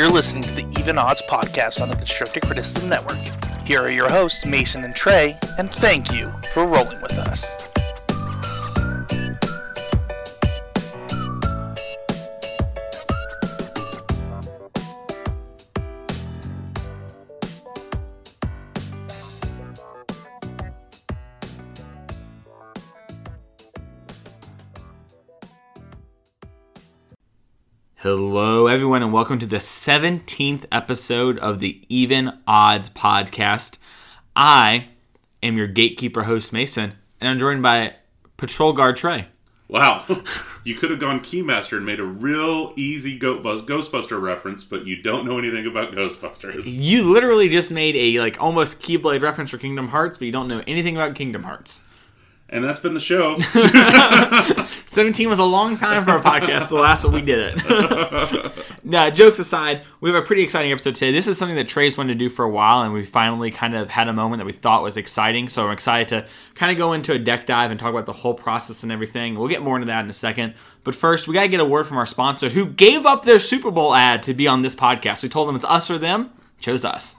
You're listening to the Even Odds podcast on the Constructive Criticism Network. Here are your hosts, Mason and Trey, and thank you for rolling with us. Hello, everyone, and welcome to the 17th episode of the Even Odds podcast. I am your gatekeeper host, Mason, and I'm joined by Patrol Guard Trey. Wow, you could have gone Keymaster and made a real easy Ghostbuster reference, but you don't know anything about Ghostbusters. You literally just made a like almost Keyblade reference for Kingdom Hearts, but you don't know anything about Kingdom Hearts. And that's been the show. 17 was a long time for our podcast. The last one we did it. now, jokes aside, we have a pretty exciting episode today. This is something that Trey's wanted to do for a while, and we finally kind of had a moment that we thought was exciting. So I'm excited to kind of go into a deck dive and talk about the whole process and everything. We'll get more into that in a second. But first, we got to get a word from our sponsor who gave up their Super Bowl ad to be on this podcast. We told them it's us or them, chose us.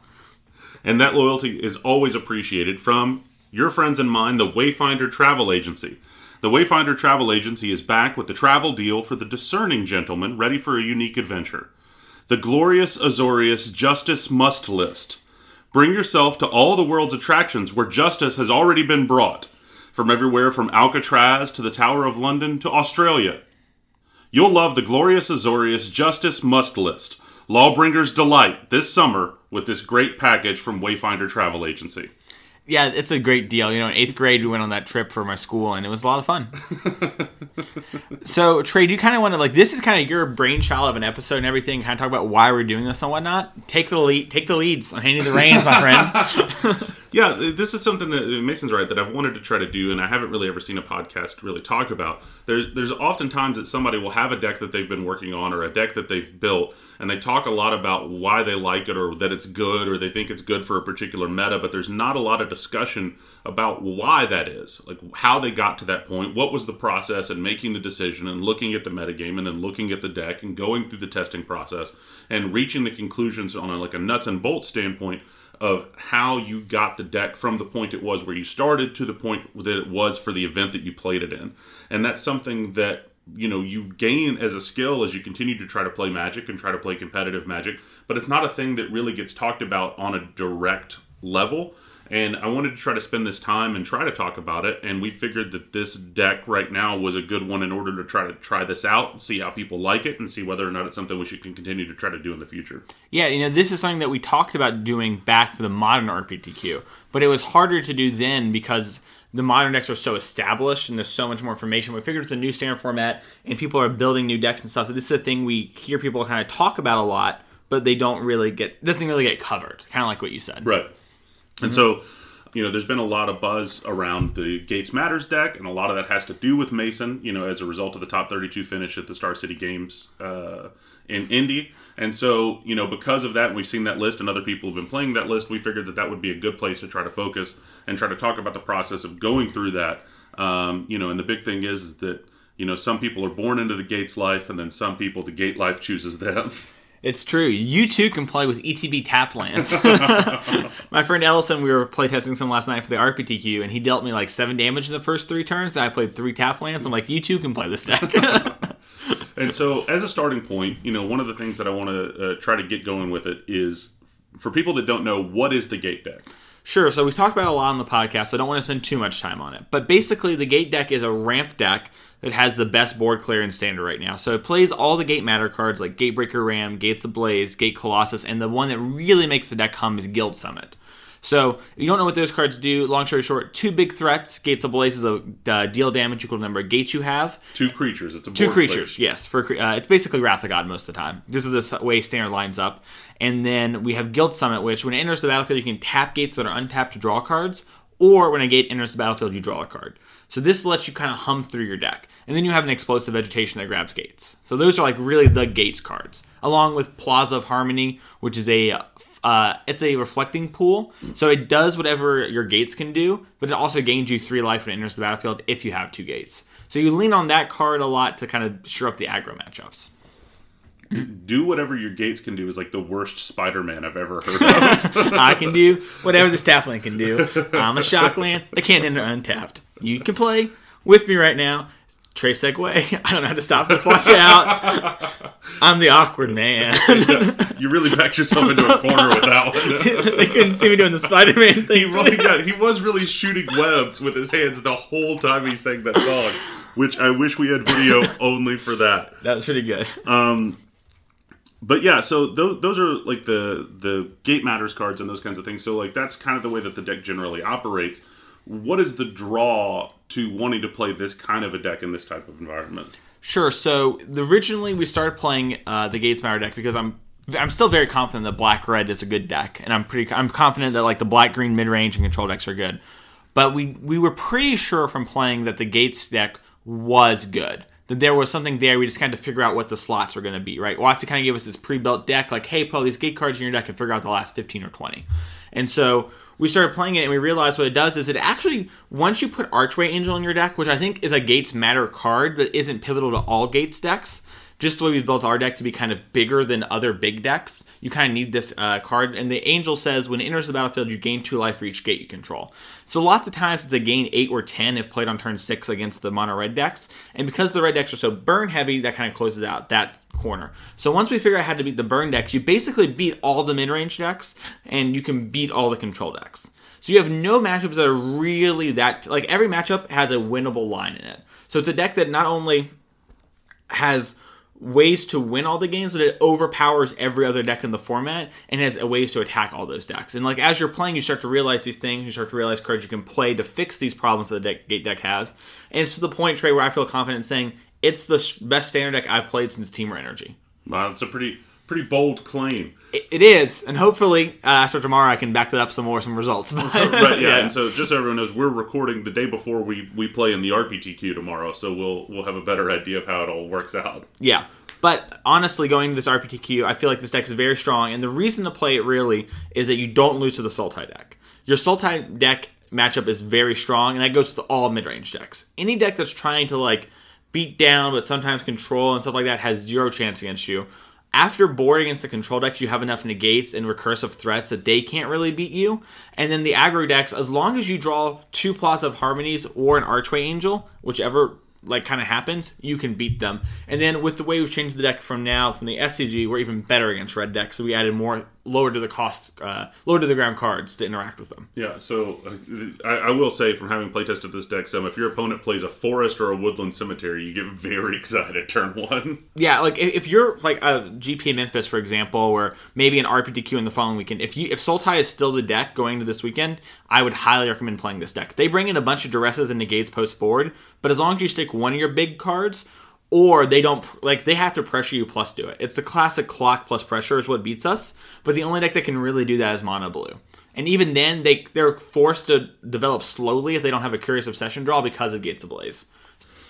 And that loyalty is always appreciated from your friends and mine, the Wayfinder Travel Agency. The Wayfinder Travel Agency is back with the travel deal for the discerning gentleman ready for a unique adventure. The glorious Azorius Justice Must List. Bring yourself to all the world's attractions where justice has already been brought, from everywhere from Alcatraz to the Tower of London to Australia. You'll love the glorious Azorius Justice Must List. Lawbringer's Delight this summer with this great package from Wayfinder Travel Agency yeah, it's a great deal. You know, in eighth grade, we went on that trip for my school, and it was a lot of fun. so, Trey, do you kind of want to like this is kind of your brainchild of an episode and everything? Kind of talk about why we're doing this and whatnot. Take the lead, take the leads. I'm handing the reins, my friend. yeah, this is something that Mason's right that I've wanted to try to do, and I haven't really ever seen a podcast really talk about. There's there's oftentimes that somebody will have a deck that they've been working on or a deck that they've built, and they talk a lot about why they like it or that it's good or they think it's good for a particular meta, but there's not a lot of discussion about why that is, like how they got to that point, what was the process, and making the decision, and looking at the metagame, and then looking at the deck, and going through the testing process, and reaching the conclusions on a, like a nuts and bolts standpoint of how you got the deck from the point it was where you started to the point that it was for the event that you played it in, and that's something that you know you gain as a skill as you continue to try to play magic and try to play competitive magic but it's not a thing that really gets talked about on a direct level and I wanted to try to spend this time and try to talk about it. And we figured that this deck right now was a good one in order to try to try this out and see how people like it and see whether or not it's something we should continue to try to do in the future. Yeah, you know, this is something that we talked about doing back for the modern RPTQ, but it was harder to do then because the modern decks are so established and there's so much more information. We figured it's a new standard format and people are building new decks and stuff this is a thing we hear people kind of talk about a lot, but they don't really get doesn't really get covered. Kind of like what you said. Right. And so, you know, there's been a lot of buzz around the Gates Matters deck, and a lot of that has to do with Mason, you know, as a result of the top 32 finish at the Star City Games uh, in Indy. And so, you know, because of that, and we've seen that list, and other people have been playing that list, we figured that that would be a good place to try to focus and try to talk about the process of going through that. Um, you know, and the big thing is, is that, you know, some people are born into the Gates life, and then some people, the Gate life chooses them. It's true. You too can play with ETB tap lands. My friend Ellison, we were playtesting some last night for the RPTQ, and he dealt me like seven damage in the first three turns. And I played three tap lands. I'm like, you too can play this deck. and so, as a starting point, you know, one of the things that I want to uh, try to get going with it is for people that don't know, what is the gate deck? Sure. So we talked about a lot on the podcast, so I don't want to spend too much time on it. But basically, the gate deck is a ramp deck that has the best board clear in standard right now. So it plays all the gate matter cards like Gatebreaker Ram, Gates Ablaze, Gate Colossus, and the one that really makes the deck hum is Guild Summit. So if you don't know what those cards do, long story short, two big threats. Gates Ablaze is a uh, deal damage equal to the number of gates you have. Two creatures. It's a two creatures. Yes, for uh, it's basically Wrath of God most of the time. This is the way standard lines up. And then we have Guild Summit, which when it enters the battlefield, you can tap gates that are untapped to draw cards, or when a gate enters the battlefield, you draw a card. So this lets you kind of hum through your deck. And then you have an explosive vegetation that grabs gates. So those are like really the gates cards, along with Plaza of Harmony, which is a uh, it's a reflecting pool, so it does whatever your gates can do, but it also gains you three life when it enters the battlefield if you have two gates. So you lean on that card a lot to kind of shore up the aggro matchups. do whatever your gates can do is like the worst Spider-Man I've ever heard of. I can do whatever the Staffland can do. I'm a Shockland. They can't enter untapped. You can play with me right now. Trey Segway. I don't know how to stop this. Watch out. I'm the awkward man. you really backed yourself into a corner with that one. they couldn't see me doing the Spider Man He thing. really got, he was really shooting webs with his hands the whole time he sang that song, which I wish we had video only for that. That was pretty good. Um, But yeah, so those, those are like the the gate matters cards and those kinds of things. So like that's kind of the way that the deck generally operates. What is the draw to wanting to play this kind of a deck in this type of environment? Sure. So originally we started playing uh, the Gates Matter deck because I'm I'm still very confident that black red is a good deck, and I'm pretty I'm confident that like the black green mid range and control decks are good. But we we were pretty sure from playing that the Gates deck was good. That there was something there. We just kind of figure out what the slots were going to be. Right. Watson kind of gave us this pre-built deck, like, hey, put all these gate cards in your deck and figure out the last 15 or 20. And so we started playing it and we realized what it does is it actually once you put archway angel in your deck which i think is a gates matter card but isn't pivotal to all gates decks just the way we built our deck to be kind of bigger than other big decks you kind of need this uh, card and the angel says when it enters the battlefield you gain two life for each gate you control so lots of times it's a gain 8 or 10 if played on turn 6 against the mono red decks and because the red decks are so burn heavy that kind of closes out that corner. So once we figure out how to beat the burn decks, you basically beat all the mid-range decks, and you can beat all the control decks. So you have no matchups that are really that like every matchup has a winnable line in it. So it's a deck that not only has ways to win all the games, but it overpowers every other deck in the format and has ways to attack all those decks. And like as you're playing, you start to realize these things. You start to realize cards you can play to fix these problems that the deck, gate deck has. And it's to the point, Trey, where I feel confident saying it's the best standard deck I've played since Temur Energy. Wow, it's a pretty pretty bold claim. It, it is, and hopefully uh, after tomorrow I can back that up some more, some results. But, right, yeah. And so just so everyone knows, we're recording the day before we, we play in the RPTQ tomorrow, so we'll we'll have a better idea of how it all works out. Yeah. But honestly, going to this RPTQ, I feel like this deck is very strong, and the reason to play it really is that you don't lose to the Sultai deck. Your Sultai deck matchup is very strong, and that goes to all mid-range decks. Any deck that's trying to like beat down but sometimes control and stuff like that has zero chance against you. After board against the control decks, you have enough negates and recursive threats that they can't really beat you. And then the aggro decks, as long as you draw two Plaza of Harmonies or an Archway Angel, whichever like kind of happens, you can beat them. And then with the way we've changed the deck from now from the SCG, we're even better against red decks. So we added more lower to the cost, uh, lower to the ground cards to interact with them. Yeah, so uh, I, I will say from having playtested this deck some, if your opponent plays a forest or a woodland cemetery, you get very excited turn one. Yeah, like if if you're like a GP Memphis, for example, or maybe an RPTQ in the following weekend, if you if Sultai is still the deck going to this weekend, I would highly recommend playing this deck. They bring in a bunch of duresses and negates post board, but as long as you stick one of your big cards, or they don't like they have to pressure you plus do it. It's the classic clock plus pressure is what beats us, but the only deck that can really do that is mono blue. And even then, they they're forced to develop slowly if they don't have a Curious Obsession draw because of Gates Ablaze.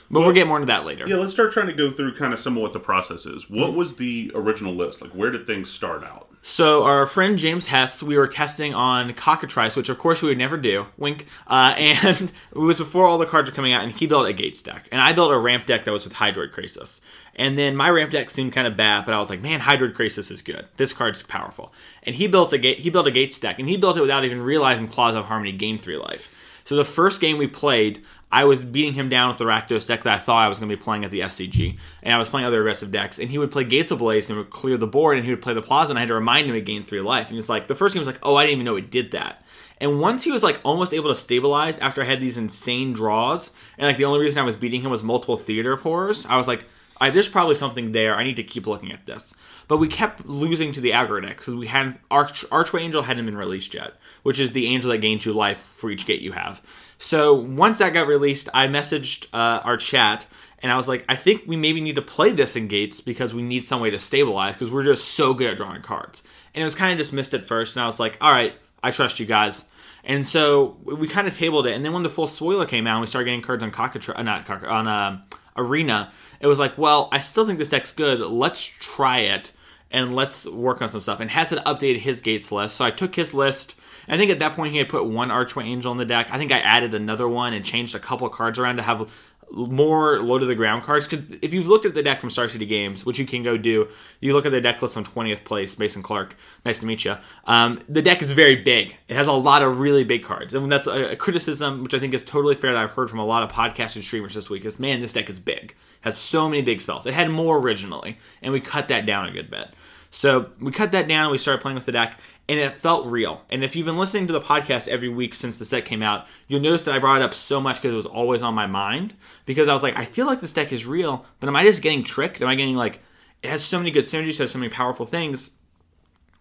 But we'll get more into that later. Yeah, let's start trying to go through kind of some of what the process is. What was the original list? Like, where did things start out? So our friend James Hess, we were testing on Cockatrice, which of course we would never do. Wink. Uh, and it was before all the cards were coming out, and he built a Gates deck, and I built a ramp deck that was with Hydroid Krasis. And then my ramp deck seemed kind of bad, but I was like, man, Hydroid Krasis is good. This card's powerful. And he built a gate. He built a Gates deck, and he built it without even realizing Plaza of Harmony gained three life. So the first game we played, I was beating him down with the Rakdos deck that I thought I was going to be playing at the SCG, and I was playing other aggressive decks, and he would play Gates Ablaze and would clear the board, and he would play the Plaza, and I had to remind him to gain three life. And he was like, the first game was like, oh, I didn't even know it did that. And once he was like almost able to stabilize after I had these insane draws, and like the only reason I was beating him was multiple Theater of Horrors, I was like, I, there's probably something there. I need to keep looking at this. But we kept losing to the aggro deck because we had Arch, Archway Angel hadn't been released yet, which is the angel that gains you life for each gate you have. So once that got released, I messaged uh, our chat and I was like, I think we maybe need to play this in gates because we need some way to stabilize because we're just so good at drawing cards. And it was kind of dismissed at first, and I was like, all right, I trust you guys. And so we kind of tabled it, and then when the full spoiler came out, we started getting cards on Cockatrice, uh, not on uh, Arena. It was like, well, I still think this deck's good. Let's try it and let's work on some stuff. And Hess had updated his gates list, so I took his list I think at that point he had put one Archway Angel in the deck. I think I added another one and changed a couple cards around to have more low to the ground cards. Because if you've looked at the deck from Star City Games, which you can go do, you look at the deck list on 20th place, Mason Clark. Nice to meet you. Um, the deck is very big. It has a lot of really big cards. And that's a, a, criticism, which I think is totally fair that I've heard from a lot of podcast and streamers this week is man, this deck is big. It has so many big spells. It had more originally, and we cut that down a good bit. So we cut that down and we started playing with the deck and it felt real. And if you've been listening to the podcast every week since the set came out, you'll notice that I brought it up so much because it was always on my mind. Because I was like, I feel like this deck is real, but am I just getting tricked? Am I getting like, it has so many good synergies, has so many powerful things.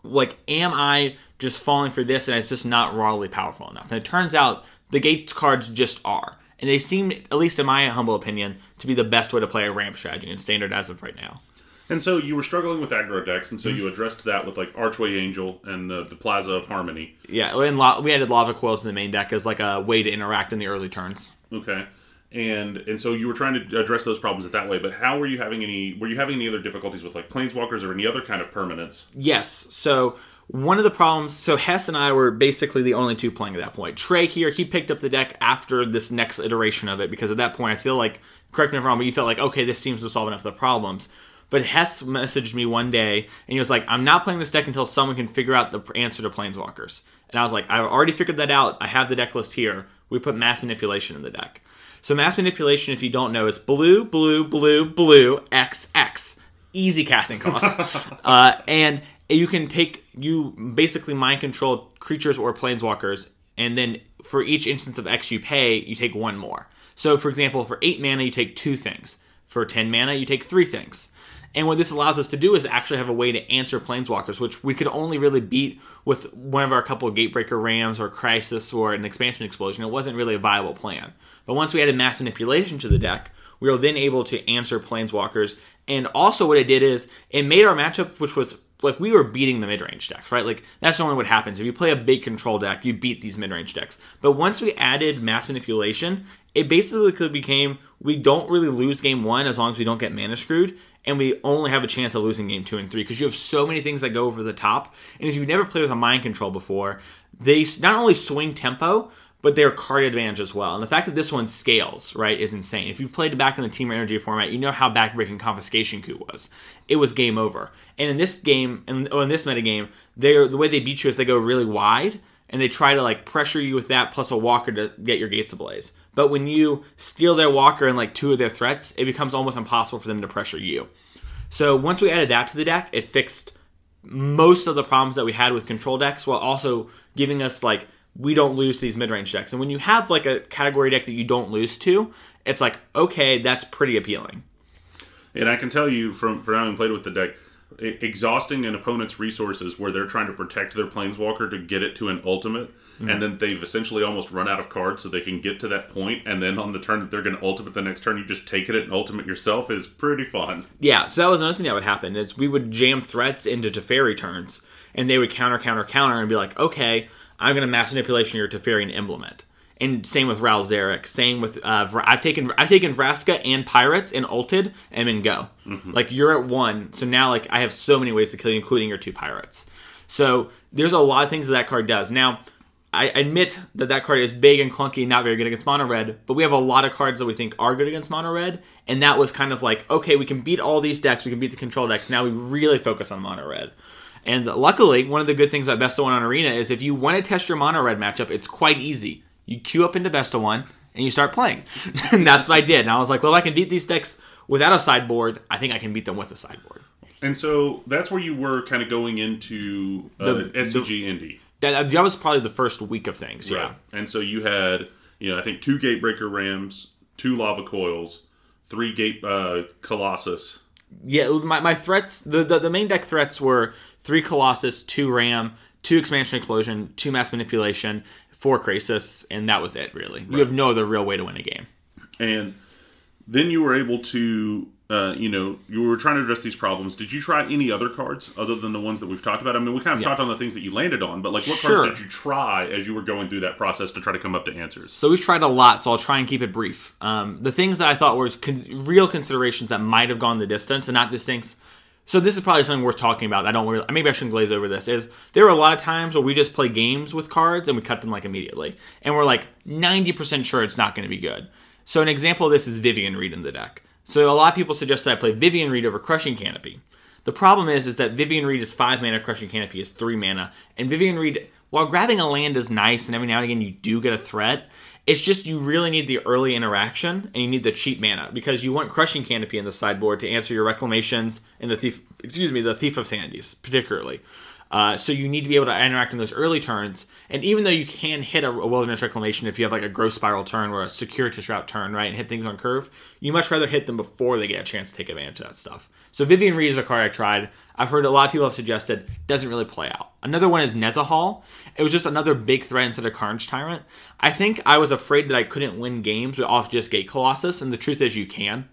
Like, am I just falling for this and it's just not rawly powerful enough? And it turns out the gate cards just are. And they seem, at least in my humble opinion, to be the best way to play a ramp strategy in standard as of right now. And so you were struggling with aggro decks, and so mm-hmm. you addressed that with like Archway Angel and the, the Plaza of Harmony. Yeah, and lo- we added Lava Coil to the main deck as like a way to interact in the early turns. Okay, and and so you were trying to address those problems that way. But how were you having any? Were you having any other difficulties with like Planeswalkers or any other kind of permanents? Yes. So one of the problems so hess and i were basically the only two playing at that point trey here he picked up the deck after this next iteration of it because at that point i feel like correct me if i'm wrong but you felt like okay this seems to solve enough of the problems but Hess messaged me one day and he was like, I'm not playing this deck until someone can figure out the answer to Planeswalkers. And I was like, I've already figured that out. I have the deck list here. We put mass manipulation in the deck. So mass manipulation, if you don't know, is blue, blue, blue, blue, X, X. Easy casting costs. uh, and you can take, you basically mind control creatures or planeswalkers, and then for each instance of X you pay, you take one more. So, for example, for 8 mana, you take two things. For 10 mana, you take three things. And what this allows us to do is actually have a way to answer planeswalkers, which we could only really beat with one of our couple of Gatebreaker Rams or Krasis or an Expansion Explosion. It wasn't really a viable plan. But once we added Mass Manipulation to the deck, we were then able to answer planeswalkers. And also, what it did is it made our matchup, which was like we were beating the mid-range decks, right? Like that's normally what happens. If you play a big control deck, you beat these mid-range decks. But once we added mass manipulation, it basically became we don't really lose game one as long as we don't get mana screwed and we only have a chance of losing game two and three because you have so many things that go over the top. And if you've never played with a mind control before, they not only swing tempo, but they're card advantage as well. And the fact that this one scales, right, is insane. If you played back in the Temur Energy format, you know how backbreaking Confiscation Coup was. It was game over. And in this game, and oh, in this meta game, they the way they beat you is they go really wide and they try to like pressure you with that plus a walker to get your gates ablaze. But when you steal their walker and like two of their threats, it becomes almost impossible for them to pressure you. So once we added that to the deck, it fixed most of the problems that we had with control decks while also giving us like we don't lose to these mid-range decks. And when you have like a category deck that you don't lose to, it's like okay, that's pretty appealing. And I can tell you from from having played with the deck, exhausting an opponent's resources where they're trying to protect their planeswalker to get it to an ultimate mm-hmm. and then they've essentially almost run out of cards so they can get to that point and then on the turn that they're going to ultimate the next turn you just take it and ultimate yourself is pretty fun yeah so that was another thing that would happen is we would jam threats into Teferi turns and they would counter counter counter and be like okay i'm going to mass manipulation your Teferi and implement and same with Ral Zarek. Same with uh, I've taken I've taken Vraska and Pirates and ulted and then go. Mm-hmm. Like you're at one, so now like I have so many ways to kill you, including your two pirates. So there's a lot of things that that card does. Now I admit that that card is big and clunky, not very good against mono red, but we have a lot of cards that we think are good against mono red, and that was kind of like okay, we can beat all these decks, we can beat the control decks. Now we really focus on mono red. And luckily, one of the good things about Best of One on Arena is if you want to test your mono red matchup, it's quite easy you queue up into best of one, and you start playing. and that's what I did. And I was like, well, if I can beat these decks without a sideboard, I think I can beat them with a sideboard. And so that's where you were kind of going into uh, the, SCG the, Indy. That, that was probably the first week of things, right. yeah. And so you had, you know, I think two Gatebreaker Rams, two Lava Coils, three Gate uh, Colossus. Yeah, my, my threats, the, the, the main deck threats were three Colossus, two Ram, two Expansion Explosion, two Mass Manipulation, for Krasis, and that was it. Really, right. you have no other real way to win a game. And then you were able to, uh, you know, you were trying to address these problems. Did you try any other cards other than the ones that we've talked about? I mean, we kind of yeah. talked on the things that you landed on, but like, what sure. cards did you try as you were going through that process to try to come up to answers? So we've tried a lot, so I'll try and keep it brief. Um, the things that I thought were con- real considerations that might have gone the distance, and not just things So this is probably something worth talking about. I don't really, maybe I shouldn't glaze over this. Is there are a lot of times where we just play games with cards and we cut them like immediately, and we're like 90% sure it's not going to be good. So an example of this is Vivien Reid in the deck. So a lot of people suggest that I play Vivien Reid over Crushing Canopy. The problem is, is that Vivien Reid is five mana, Crushing Canopy is three mana, and Vivien Reid, while grabbing a land is nice, and every now and again you do get a threat, it's just you really need the early interaction and you need the cheap mana because you want Crushing Canopy in the sideboard to answer your reclamations and the thief, excuse me, the Thief of Sanities particularly. Uh, so you need to be able to interact in those early turns. And even though you can hit a, a wilderness reclamation if you have like a growth spiral turn or a circuitous route turn, right, and hit things on curve, you much rather hit them before they get a chance to take advantage of that stuff. So Vivien Reid is a card I tried. I've heard a lot of people have suggested doesn't really play out. Another one is Nezahal. It was just another big threat instead of Carnage Tyrant. I think I was afraid that I couldn't win games with off just Gate Colossus, and the truth is you can.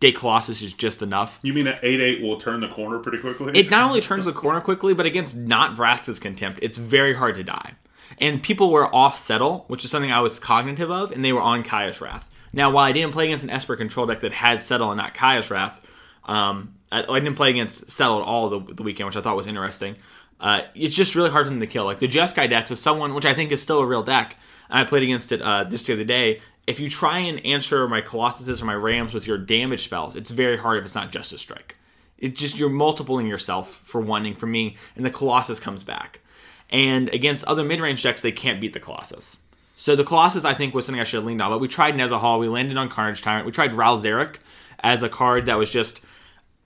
Gate Colossus is just enough. You mean an 8 8 will turn the corner pretty quickly? It not only turns the corner quickly, but against not Vraska's Contempt, it's very hard to die. And people were off Settle, which is something I was cognitive of, and they were on Kaya's Wrath. Now, while I didn't play against an Esper control deck that had Settle and not Kaya's Wrath, um, I, I, didn't play against Settle at all the, the weekend, which I thought was interesting. Uh, it's just really hard for them to kill. Like the Jeskai deck was someone, which I think is still a real deck. And I played against it uh, just the other day. If you try and answer my Colossuses or my Rams with your damage spells, it's very hard if it's not Justice Strike. It's just you're multipling yourself for one for me, and the Colossus comes back. And against other mid range decks, they can't beat the Colossus. So the Colossus, I think, was something I should have leaned on. But we tried Nezahal, we landed on Carnage Tyrant, we tried Ral Zarek as a card that was just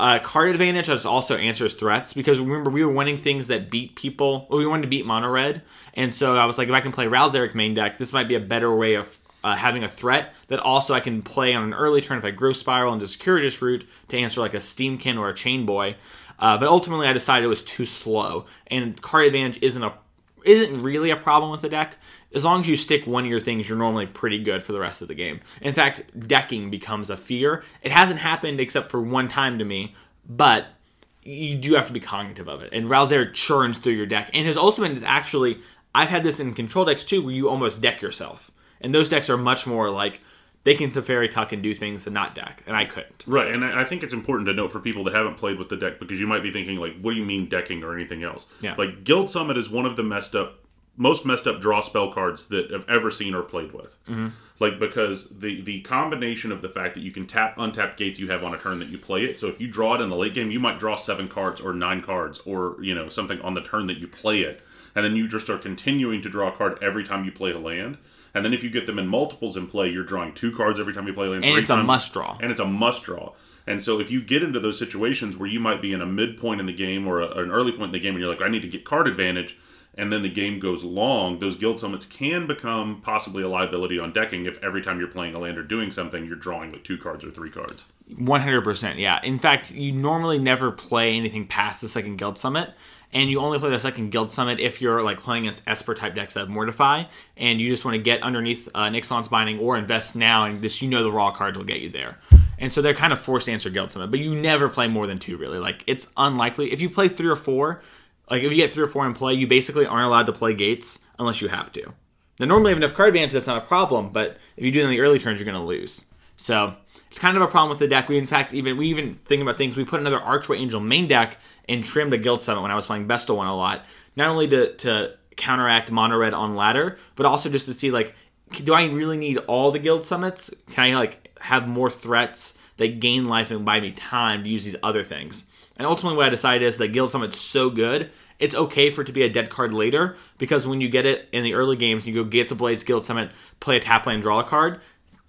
a card advantage that also answers threats because remember we were winning things that beat people. Well, we wanted to beat mono red, and so I was like, if I can play Ral Zarek main deck, this might be a better way of uh, having a threat that also I can play on an early turn if I Growth Spiral into Circuitous Route to answer like a Steamkin or a Chain Boy. Uh, but ultimately, I decided it was too slow, and card advantage isn't a isn't really a problem with the deck. As long as you stick one of your things, you're normally pretty good for the rest of the game. In fact, decking becomes a fear. It hasn't happened except for one time to me, but you do have to be cognitive of it. And Ral Zarek churns through your deck. And his ultimate is actually, I've had this in control decks too, where you almost deck yourself. And those decks are much more like they can Teferi Tuck and do things and not deck, and I couldn't. Right, and I think it's important to note for people that haven't played with the deck because you might be thinking like, what do you mean decking or anything else? Yeah. Like Guild Summit is one of the messed up, most messed up draw spell cards that I've ever seen or played with. Mm-hmm. Like because the the combination of the fact that you can tap untapped gates you have on a turn that you play it. So if you draw it in the late game, you might draw seven cards or nine cards or you know something on the turn that you play it, and then you just are continuing to draw a card every time you play a land and then if you get them in multiples in play, you're drawing two cards every time you play land. And it's times, a must draw. And it's a must draw. And so if you get into those situations where you might be in a midpoint in the game or a, an early point in the game, and you're like, I need to get card advantage, and then the game goes long, those guild summits can become possibly a liability on decking if every time you're playing a land or doing something, you're drawing like two cards or three cards. 100%, yeah. In fact, you normally never play anything past the second guild summit and you only play the second guild summit if you're like playing against Esper type decks that have Mortify, and you just want to get underneath uh, Ixalan's Binding or invest now, and just you know the raw cards will get you there. And so they're kind of forced to answer guild summit, but you never play more than two really. Like it's unlikely if you play three or four. Like if you get three or four in play, you basically aren't allowed to play gates unless you have to. Now normally if enough card advantage, that's not a problem, but if you do it in the early turns, you're going to lose. So it's kind of a problem with the deck. We in fact even we even think about things. We put another Archway Angel main deck and trimmed a Guild Summit when I was playing Best of One a lot. Not only to to counteract mono red on ladder, but also just to see like, do I really need all the Guild Summits? Can I like have more threats that gain life and buy me time to use these other things? And ultimately, what I decided is that Guild Summit's so good, it's okay for it to be a dead card later because when you get it in the early games, you go Gates Blaze Guild Summit, play a tap land, draw a card.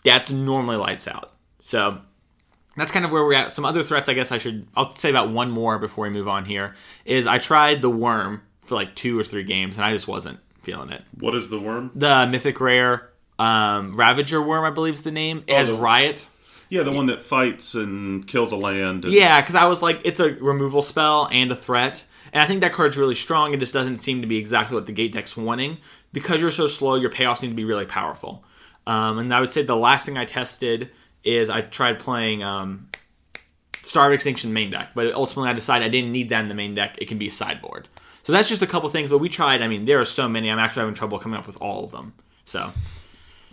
That's normally lights out. So that's kind of where we're at. Some other threats, I guess I should. I'll say about one more before we move on. Here is I tried the worm for like two or three games, and I just wasn't feeling it. What is the worm? The mythic rare um, Ravager Wurm, I believe is the name. It has Oh. riot. Yeah, the one that fights and kills a land. And, Yeah, because I was like, it's a removal spell and a threat, and I think that card's really strong. It just doesn't seem to be exactly what the gate deck's wanting. Because you're so slow, your payoffs need to be really powerful. Um, and I would say the last thing I tested is I tried playing um, Star of Extinction main deck, but ultimately I decided I didn't need that in the main deck. It can be sideboard. So that's just a couple things, but we tried. I mean, there are so many. I'm actually having trouble coming up with all of them. So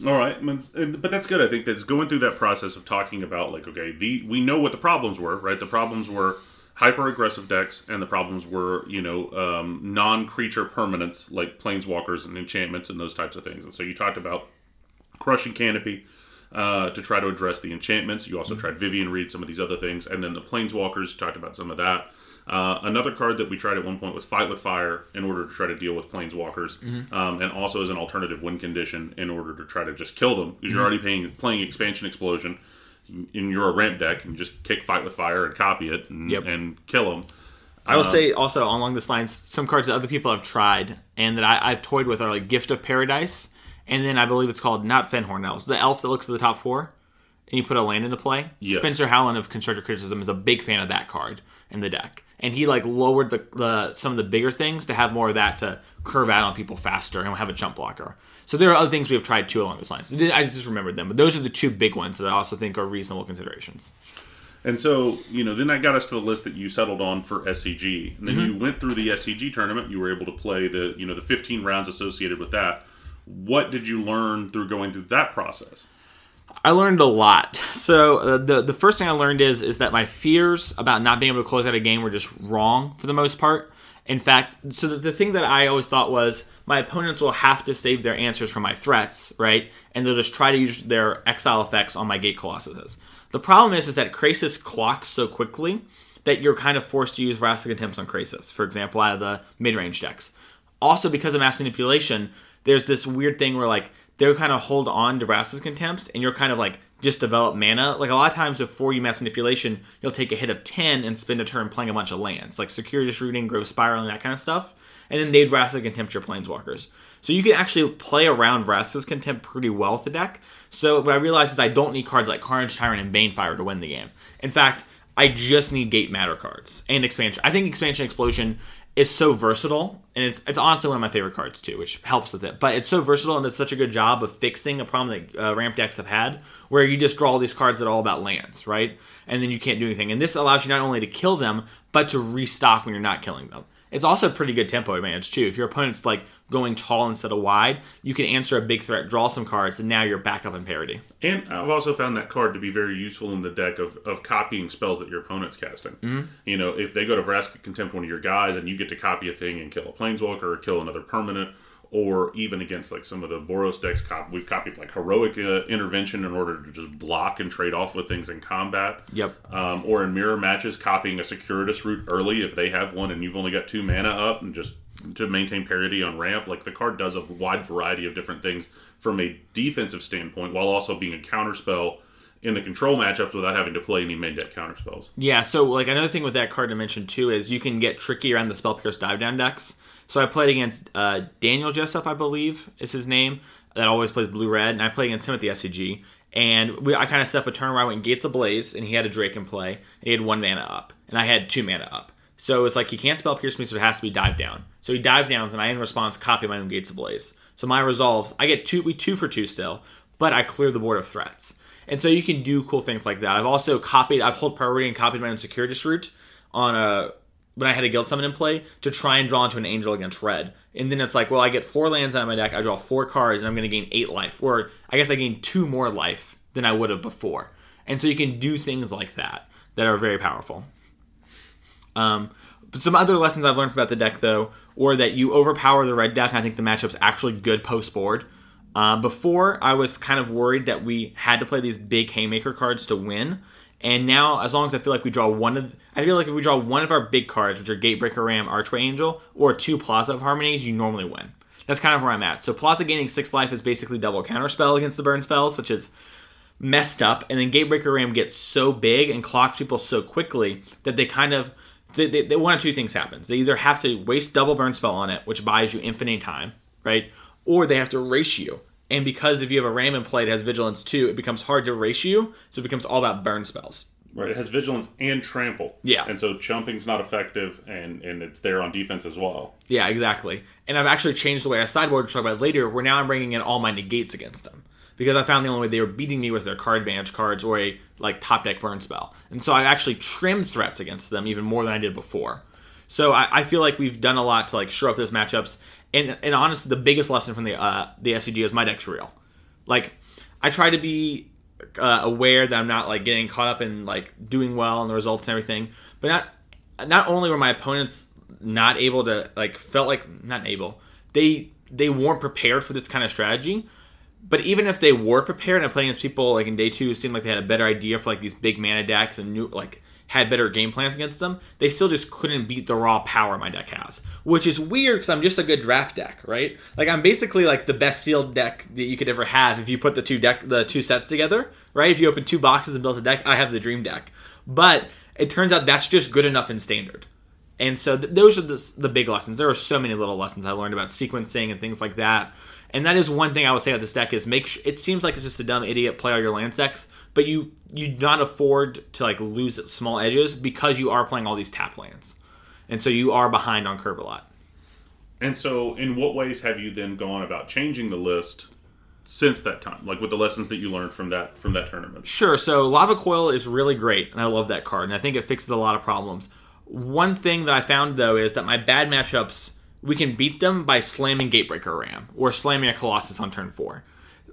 All right, but that's good. I think that's going through that process of talking about like, okay, the we know what the problems were, right? The problems were hyper aggressive decks, and the problems were, you know, um, non creature permanents like planeswalkers and enchantments and those types of things. And so you talked about crushing canopy. Uh, to try to address the enchantments, you also tried Vivien Reid, some of these other things, and then the planeswalkers talked about some of that. Uh, another card that we tried at one point was Fight with Fire in order to try to deal with Planeswalkers, um, and also as an alternative win condition in order to try to just kill them because you're already paying, playing Expansion Explosion, and you're ramp deck, and just kick Fight with Fire and copy it and, Yep. and kill them. I will uh, say also along this lines, some cards that other people have tried and that I, I've toyed with are like Gift of Paradise, and then I believe it's called not Fenhorn Elves, the elf that looks at the top four, and you put a land into play. Yes. Spencer Howland of Constructor Criticism is a big fan of that card in the deck, and he like lowered the, the some of the bigger things to have more of that to curve out on people faster and have a jump blocker. So there are other things we have tried too along those lines. I just remembered them, but those are the two big ones that I also think are reasonable considerations. And so, you know, then that got us to the list that you settled on for SCG. And then you went through the SCG tournament. You were able to play the, you know, the 15 rounds associated with that. What did you learn through going through that process? I learned a lot. So uh, the the first thing I learned is is that my fears about not being able to close out a game were just wrong for the most part. In fact, so the, the thing that I always thought was my opponents will have to save their answers from my threats, right? And they'll just try to use their exile effects on my gate colossuses. The problem is is that Krasis clocks so quickly that you're kind of forced to use Vraska's Contempts on Krasis, for example, out of the mid range decks. Also, because of mass manipulation, there's this weird thing where like they'll kind of hold on to Vraska's contempts, and you're kind of like just develop mana. Like a lot of times before you mass manipulation, you'll take a hit of ten and spend a turn playing a bunch of lands, like Securities Rooting, Growth Spiral, and that kind of stuff. And then they'd Vraska contempt your planeswalkers. So you can actually play around Vraska's contempt pretty well with the deck. So what I realized is I don't need cards like Carnage Tyrant and Banefire to win the game. In fact, I just need Gate Matter cards and Expansion. I think Expansion Explosion is so versatile, and it's it's honestly one of my favorite cards too, which helps with it. But it's so versatile and does such a good job of fixing a problem that uh, ramp decks have had, where you just draw all these cards that are all about lands, right? And then you can't do anything. And this allows you not only to kill them, but to restock when you're not killing them. It's also a pretty good tempo advantage too. If your opponent's like going tall instead of wide, you can answer a big threat, draw some cards, and now you're back up in parity. And I've also found that card to be very useful in the deck of, of copying spells that your opponent's casting. Mm-hmm. You know, if they go to Vraska Contempt one of your guys and you get to copy a thing and kill a Planeswalker or kill another permanent, or even against like some of the Boros decks, cop- we've copied like Heroic uh, Intervention in order to just block and trade off with things in combat. Yep. Um, or in mirror matches, copying a Circuitous Route early if they have one and you've only got two mana up and just to maintain parity on ramp. Like the card does a wide variety of different things from a defensive standpoint while also being a counterspell in the control matchups without having to play any main deck counterspells. Yeah, so like another thing with that card to mention too is you can get tricky around the spell pierce dive down decks. So I played against uh, Daniel Jessup, I believe is his name, that always plays blue red, and I played against him at the SCG. And we, I kind of set up a turn where I went Gates Ablaze, and he had a Drake in play, and he had one mana up, and I had two mana up. So it's like he can't spell pierce me, so it has to be dive down. So he dive downs, and I in response copy my own Gates Ablaze. So my resolves, I get two, we two for two still, but I clear the board of threats. And so you can do cool things like that. I've also copied, I've hold priority and copied my own Circuitous Route on a when I had a guild summit in play to try and draw into an angel against red. And then it's like, well, I get four lands out of my deck, I draw four cards, and I'm going to gain eight life. Or I guess I gain two more life than I would have before. And so you can do things like that that are very powerful. Um, some other lessons I've learned about the deck, though, were that you overpower the red deck. I think the matchup's actually good post board. Uh, before, I was kind of worried that we had to play these big haymaker cards to win. And now, as long as I feel like we draw one of, I feel like if we draw one of our big cards, which are Gatebreaker Ram, Archway Angel, or two Plaza of Harmonies, you normally win. That's kind of where I'm at. So Plaza gaining six life is basically double counterspell against the burn spells, which is messed up. And then Gatebreaker Ram gets so big and clocks people so quickly that they kind of, they, they, they- one of two things happens. They either have to waste double burn spell on it, which buys you infinite time, right? Or they have to erase you. And because if you have a Ram in play that has Vigilance too, it becomes hard to erase you, so it becomes all about burn spells. Right, it has vigilance and trample. Yeah. and so chumping's not effective, and and it's there on defense as well. Yeah, exactly. And I've actually changed the way I sideboard, which I'll talk about later, where now I'm bringing in all my negates against them. Because I found the only way they were beating me was their card advantage cards or a like top deck burn spell. And so I actually trimmed threats against them even more than I did before. So I, I feel like we've done a lot to like shore up those matchups. And and honestly, the biggest lesson from the uh, the SCG is my deck's real. Like I try to be uh, aware that I'm not like getting caught up in like doing well and the results and everything, but not not only were my opponents not able to like felt like not able they they weren't prepared for this kind of strategy but even if they were prepared and playing against people like in day two who seemed like they had a better idea for like these big mana decks and new like had better game plans against them, they still just couldn't beat the raw power my deck has. Which is weird because I'm just a good draft deck, right? Like I'm basically like the best sealed deck that you could ever have if you put the two deck the two sets together, right? If you open two boxes and build a deck, I have the dream deck. But it turns out that's just good enough in standard. And so th- those are the, the big lessons. There are so many little lessons I learned about sequencing and things like that. And that is one thing I would say about this deck is make sure, it seems like it's just a dumb idiot play all your land decks, but you you not afford to like lose small edges because you are playing all these tap lands. And so you are behind on curve a lot. And so, in what ways have you then gone about changing the list since that time? Like with the lessons that you learned from that from that tournament. Sure. So Lava Coil is really great, and I love that card, and I think it fixes a lot of problems. One thing that I found though is that my bad matchups we can beat them by slamming Gatebreaker Ram or slamming a Colossus on turn four.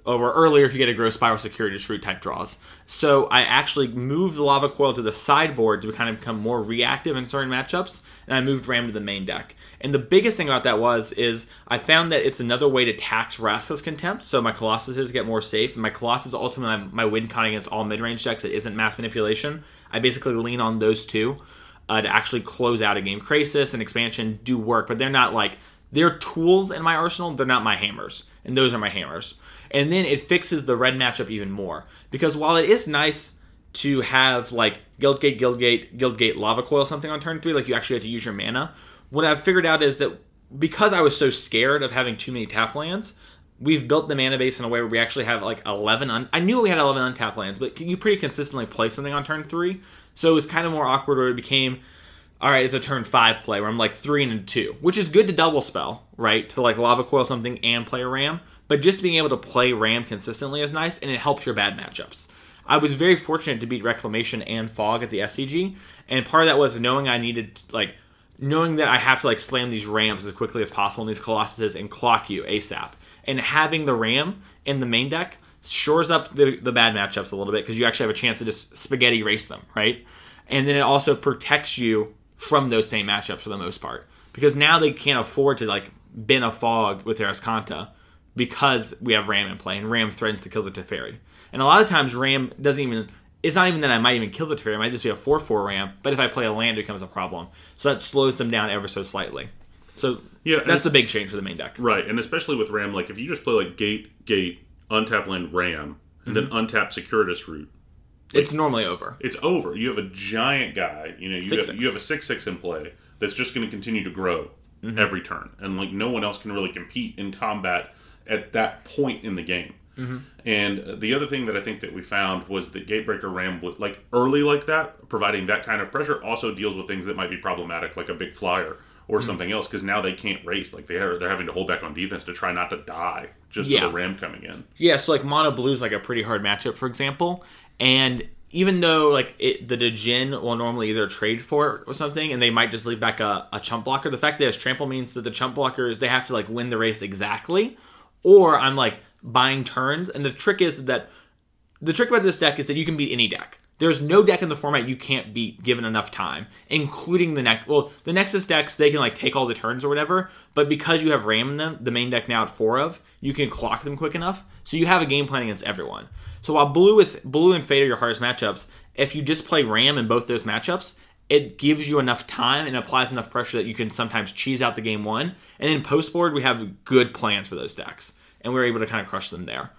Or earlier if you get a Growth Spiral Circuitous Route type draws. So I actually moved the Lava Coil to the sideboard to kind of become more reactive in certain matchups, and I moved Ram to the main deck. And the biggest thing about that was is I found that it's another way to tax Vraska's Contempt, so my Colossuses get more safe, and my Colossus ultimately my win con against all mid range decks that isn't mass manipulation. I basically lean on those two uh, to actually close out a game. Krasis and expansion do work, but they're not like they're tools in my arsenal. They're not my hammers, and those are my hammers. And then it fixes the red matchup even more because while it is nice to have like Guildgate, Guildgate, Guildgate, Lava Coil something on turn three, like you actually have to use your mana. What I've figured out is that because I was so scared of having too many tap lands, we've built the mana base in a way where we actually have like 11 un- I knew we had 11 untapped lands, but you pretty consistently play something on turn 3. So it was kind of more awkward where it became all right, it's a turn 5 play where I'm like 3 and 2, which is good to double spell, right? To like lava coil something and play a ram, but just being able to play ram consistently is nice and it helps your bad matchups. I was very fortunate to beat Reclamation and Fog at the SCG, and part of that was knowing I needed like knowing that I have to like slam these rams as quickly as possible in these colossuses and clock you ASAP and having the Ram in the main deck shores up the, the bad matchups a little bit because you actually have a chance to just spaghetti race them, right? And then it also protects you from those same matchups for the most part because now they can't afford to like bin a fog with their Azcanta because we have Ram in play and Ram threatens to kill the Teferi. And a lot of times Ram doesn't even it's not even that I might even kill the Teferi, it might just be a 4 4 Ram, but if I play a land, it becomes a problem. So that slows them down ever so slightly. So Yeah, that's the big change for the main deck. Right, and especially with Ram, like if you just play like Gate, Gate, untap land Ram, and then untap Circuitous Route, It's normally over. it's over. You have a giant guy. You know, you Six, have, six. you have a six six in play that's just going to continue to grow Mm-hmm. every turn, and like no one else can really compete in combat at that point in the game. Mm-hmm. And the other thing that I think that we found was that Gatebreaker Ram, would, like early like that, providing that kind of pressure, also deals with things that might be problematic, like a big flyer Mm-hmm. or something else, because now they can't race. Like they are, they're having to hold back on defense to try not to die just Yeah. to the Ram coming in. Yeah, so like mono blue is like a pretty hard matchup, for example, and even though like it, the Djinn will normally either trade for it or something, and they might just leave back a, a chump blocker. The fact that it has trample means that the chump blockers they have to like win the race exactly, or I'm like buying turns. And the trick is that the trick about this deck is that you can beat any deck. There's no deck in the format you can't beat given enough time, including the next. Well, the Nexus decks they can like take all the turns or whatever, but because you have Ram in them, the main deck now at four of, you can clock them quick enough, so you have a game plan against everyone. So while blue is blue and fade are your hardest matchups, if you just play Ram in both those matchups, it gives you enough time and applies enough pressure that you can sometimes cheese out the game one. And in post board, we have good plans for those decks, and we're able to kind of crush them there.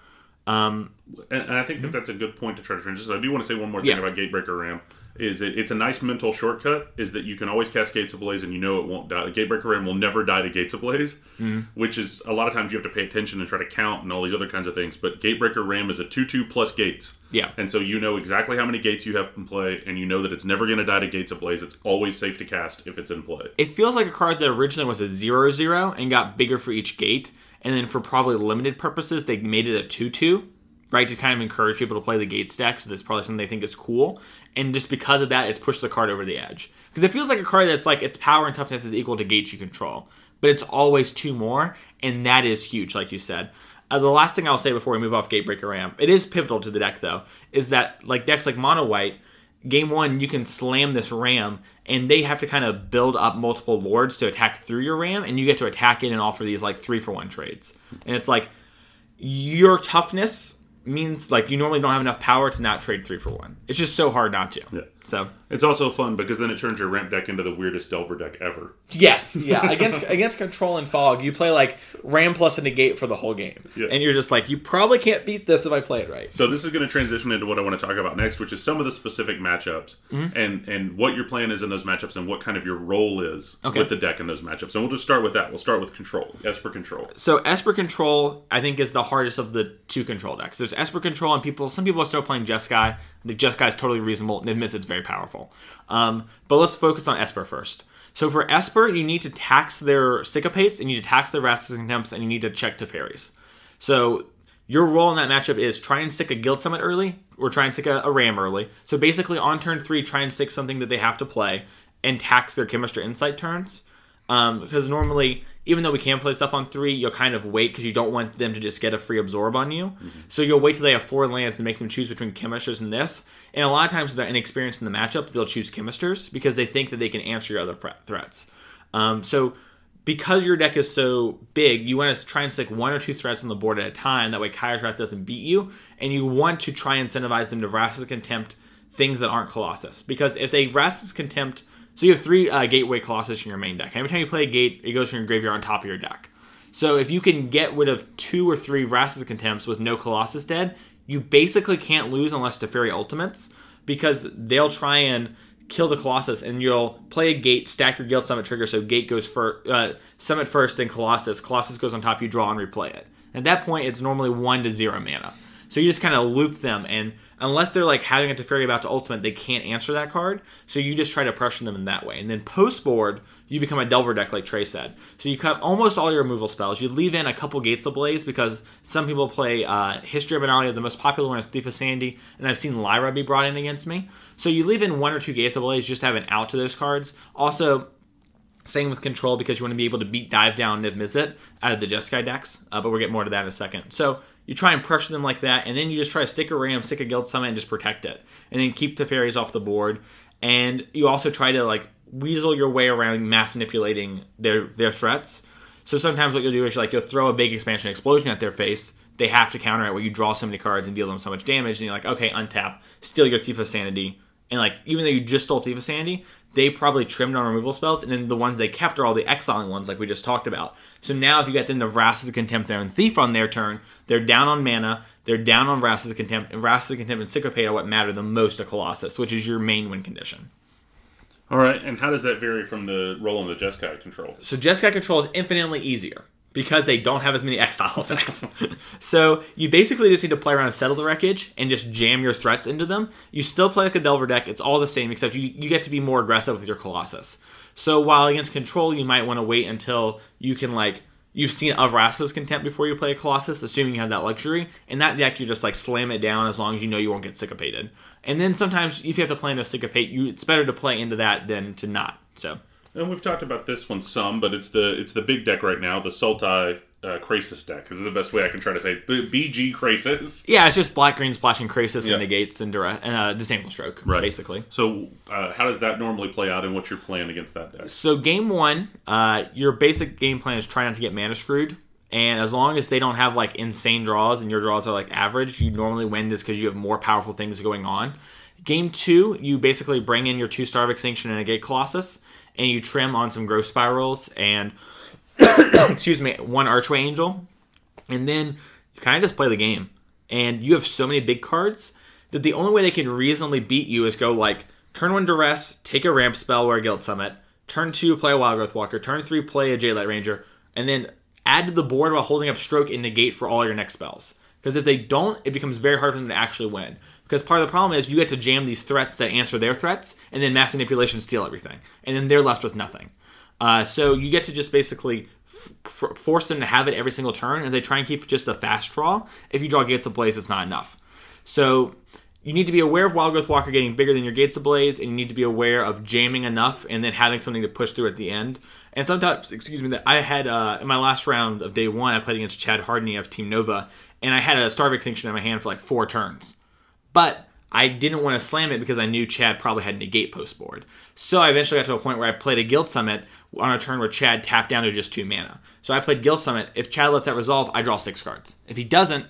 Um, And, and I think that that's a good point to try to transition. I do want to say one more thing Mm-hmm. Yeah. about Gatebreaker Ram. Is it, it's a nice mental shortcut. Is that you can always cast Gates Ablaze and you know it won't die. Gatebreaker Ram will never die to Gates Ablaze, Mm-hmm. which is a lot of times you have to pay attention and try to count and all these other kinds of things. But Gatebreaker Ram is a two-two plus Gates. Yeah. and so you know exactly how many Gates you have in play, and you know that it's never going to die to Gates Ablaze. It's always safe to cast if it's in play. it feels like a card that originally was a 0 0 and got bigger for each gate. And then for probably limited purposes, they made it a 2 2, right? To kind of encourage people to play the gate stacks. That's probably something they think is cool. And just because of that, it's pushed the card over the edge. Because it feels like a card that's like its power and toughness is equal to gates you control. But it's always two more, and that is huge, like you said. Uh, the last thing I'll say before we move off Gatebreaker Ram, it is pivotal to the deck though, is that like decks like Mono White, game one, you can slam this ram, and they have to kind of build up multiple lords to attack through your ram, and you get to attack it and offer these like three for one trades. And it's like your toughness means like you normally don't have enough power to not trade three for one. It's just so hard not to. Yeah. So It's also fun because then it turns your ramp deck into the weirdest Delver deck ever. yes, yeah. Against against control and fog, you play like ram plus a negate for the whole game, Yeah. and you're just like you probably can't beat this if I play it right. So this is going to transition into what I want to talk about next, which is some of the specific matchups Mm-hmm. and and what your plan is in those matchups and what kind of your role is Okay. with the deck in those matchups. And we'll just start with that. We'll start with control. Esper control. So Esper Control, I think, is the hardest of the two control decks. There's Esper Control, and people, some people are still playing Jeskai. I Jeskai is totally reasonable and admits it's very powerful. Um, but let's focus on Esper first. So for Esper, you need to tax their Syncopates, and you need to tax their Wraths and Contempts, and you need to check Teferis. So your role in that matchup is try and stick a Guild Summit early, or try and stick a, a Ram early. So basically, on turn three, try and stick something that they have to play, and tax their Chemister's Insight turns. Um, because normally, even though we can play stuff on three, you'll kind of wait because you don't want them to just get a free absorb on you. So you'll wait till they have four lands and make them choose between chemisters and this. And a lot of times, they're inexperienced in the matchup, they'll choose chemisters because they think that they can answer your other threats. Um, so because your deck is so big, you want to try and stick one or two threats on the board at a time. That way, Kaya's Wrath doesn't beat you, and you want to try and incentivize them to Vraska's Contempt things that aren't Colossus. Because if they Vraska's Contempt, so you have three uh, Gateway Colossus in your main deck. Every time you play a gate, it goes from your graveyard on top of your deck. So if you can get rid of two or three Vraska's Contempts with no Colossus dead, you basically can't lose unless Teferi ultimates, because they'll try and kill the Colossus, and you'll play a gate, stack your Guild Summit trigger, so gate goes first, uh, Summit first, then Colossus. Colossus goes on top, you draw and replay it. At that point, it's normally one to zero mana. So you just kind of loop them, and unless they're like having a Teferi about to ultimate, they can't answer that card. So you just try to pressure them in that way. And then post board, you become a Delver deck, like Trey said. So you cut almost all your removal spells. You leave in a couple Gates Ablaze because some people play uh, History of Benalia. The most popular one is Thief of Sanity, and I've seen Lyra be brought in against me. So you leave in one or two Gates Ablaze, just have an out to those cards. Also, same with control because you want to be able to beat dive down Niv Mizzet out of the Jeskai decks, uh, but we'll get more to that in a second. So you try and pressure them like that, and then you just try to stick a ram, stick a guild summit, and just protect it, and then keep Teferis off the board. And you also try to like weasel your way around mass manipulating their their threats. So sometimes what you'll do is like you'll throw a big expansion explosion at their face. They have to counter it where you draw so many cards and deal them so much damage, and you're like, okay, untap, steal your Thief of Sanity, and like even though you just stole Thief of Sanity, they probably trimmed on removal spells, and then the ones they kept are all the exiling ones, like we just talked about. So now if you get them to Vraska's Contempt there and Thief on their turn, they're down on mana, they're down on Vraska's Contempt, and Vraska's Contempt and Syncopate are what matter the most to Colossus, which is your main win condition. All right. And how does that vary from the role in the Jeskai control? So Jeskai control is infinitely easier because they don't have as many exile effects. so you basically just need to play around and settle the wreckage and just jam your threats into them. You still play like a Delver deck, it's all the same, except you, you get to be more aggressive with your Colossus. So while against control, you might want to wait until you can like you've seen of Vraska's contempt before you play a Colossus, assuming you have that luxury. In that deck, you just like slam it down as long as you know you won't get syncopated. And then sometimes if you have to play into syncopate, you it's better to play into that than to not. So And we've talked about this one some, but it's the it's the big deck right now, the Sultai uh, Krasis deck. Is the best way I can try to say it. The BG Krasis. Yeah, it's just black green splashing Krasis Yeah. and negates and direct and uh, Disdainful Stroke, Right. basically. So uh, how does that normally play out, and what's your plan against that deck? So game one, uh, your basic game plan is try not to get mana screwed. And as long as they don't have like insane draws and your draws are like average, you normally win just because you have more powerful things going on. Game two, you basically bring in your two star of extinction and a gate colossus, and you trim on some growth spirals and excuse me, one archway angel, and then you kind of just play the game. And you have so many big cards that the only way they can reasonably beat you is go like turn one duress, take a ramp spell or a guild summit, turn two play a wild growth walker, turn three play a Jadelight Ranger, and then add to the board while holding up stroke and negate for all your next spells. Because if they don't, it becomes very hard for them to actually win. Because part of the problem is you get to jam these threats that answer their threats, and then mass manipulation steal everything, and then they're left with nothing. Uh, so you get to just basically f- force them to have it every single turn, and they try and keep just a fast draw. If you draw Gates Ablaze, it's not enough. So you need to be aware of Wild Growth Walker getting bigger than your Gates Ablaze, and you need to be aware of jamming enough and then having something to push through at the end. And sometimes, excuse me, that I had uh, in my last round of day one, I played against Chad Hardney of Team Nova, and I had a Star of Extinction in my hand for like four turns. But I didn't want to slam it because I knew Chad probably had negate post board. So I eventually got to a point where I played a Guild Summit on a turn where Chad tapped down to just two mana. So I played Guild Summit. If Chad lets that resolve, I draw six cards. If he doesn't,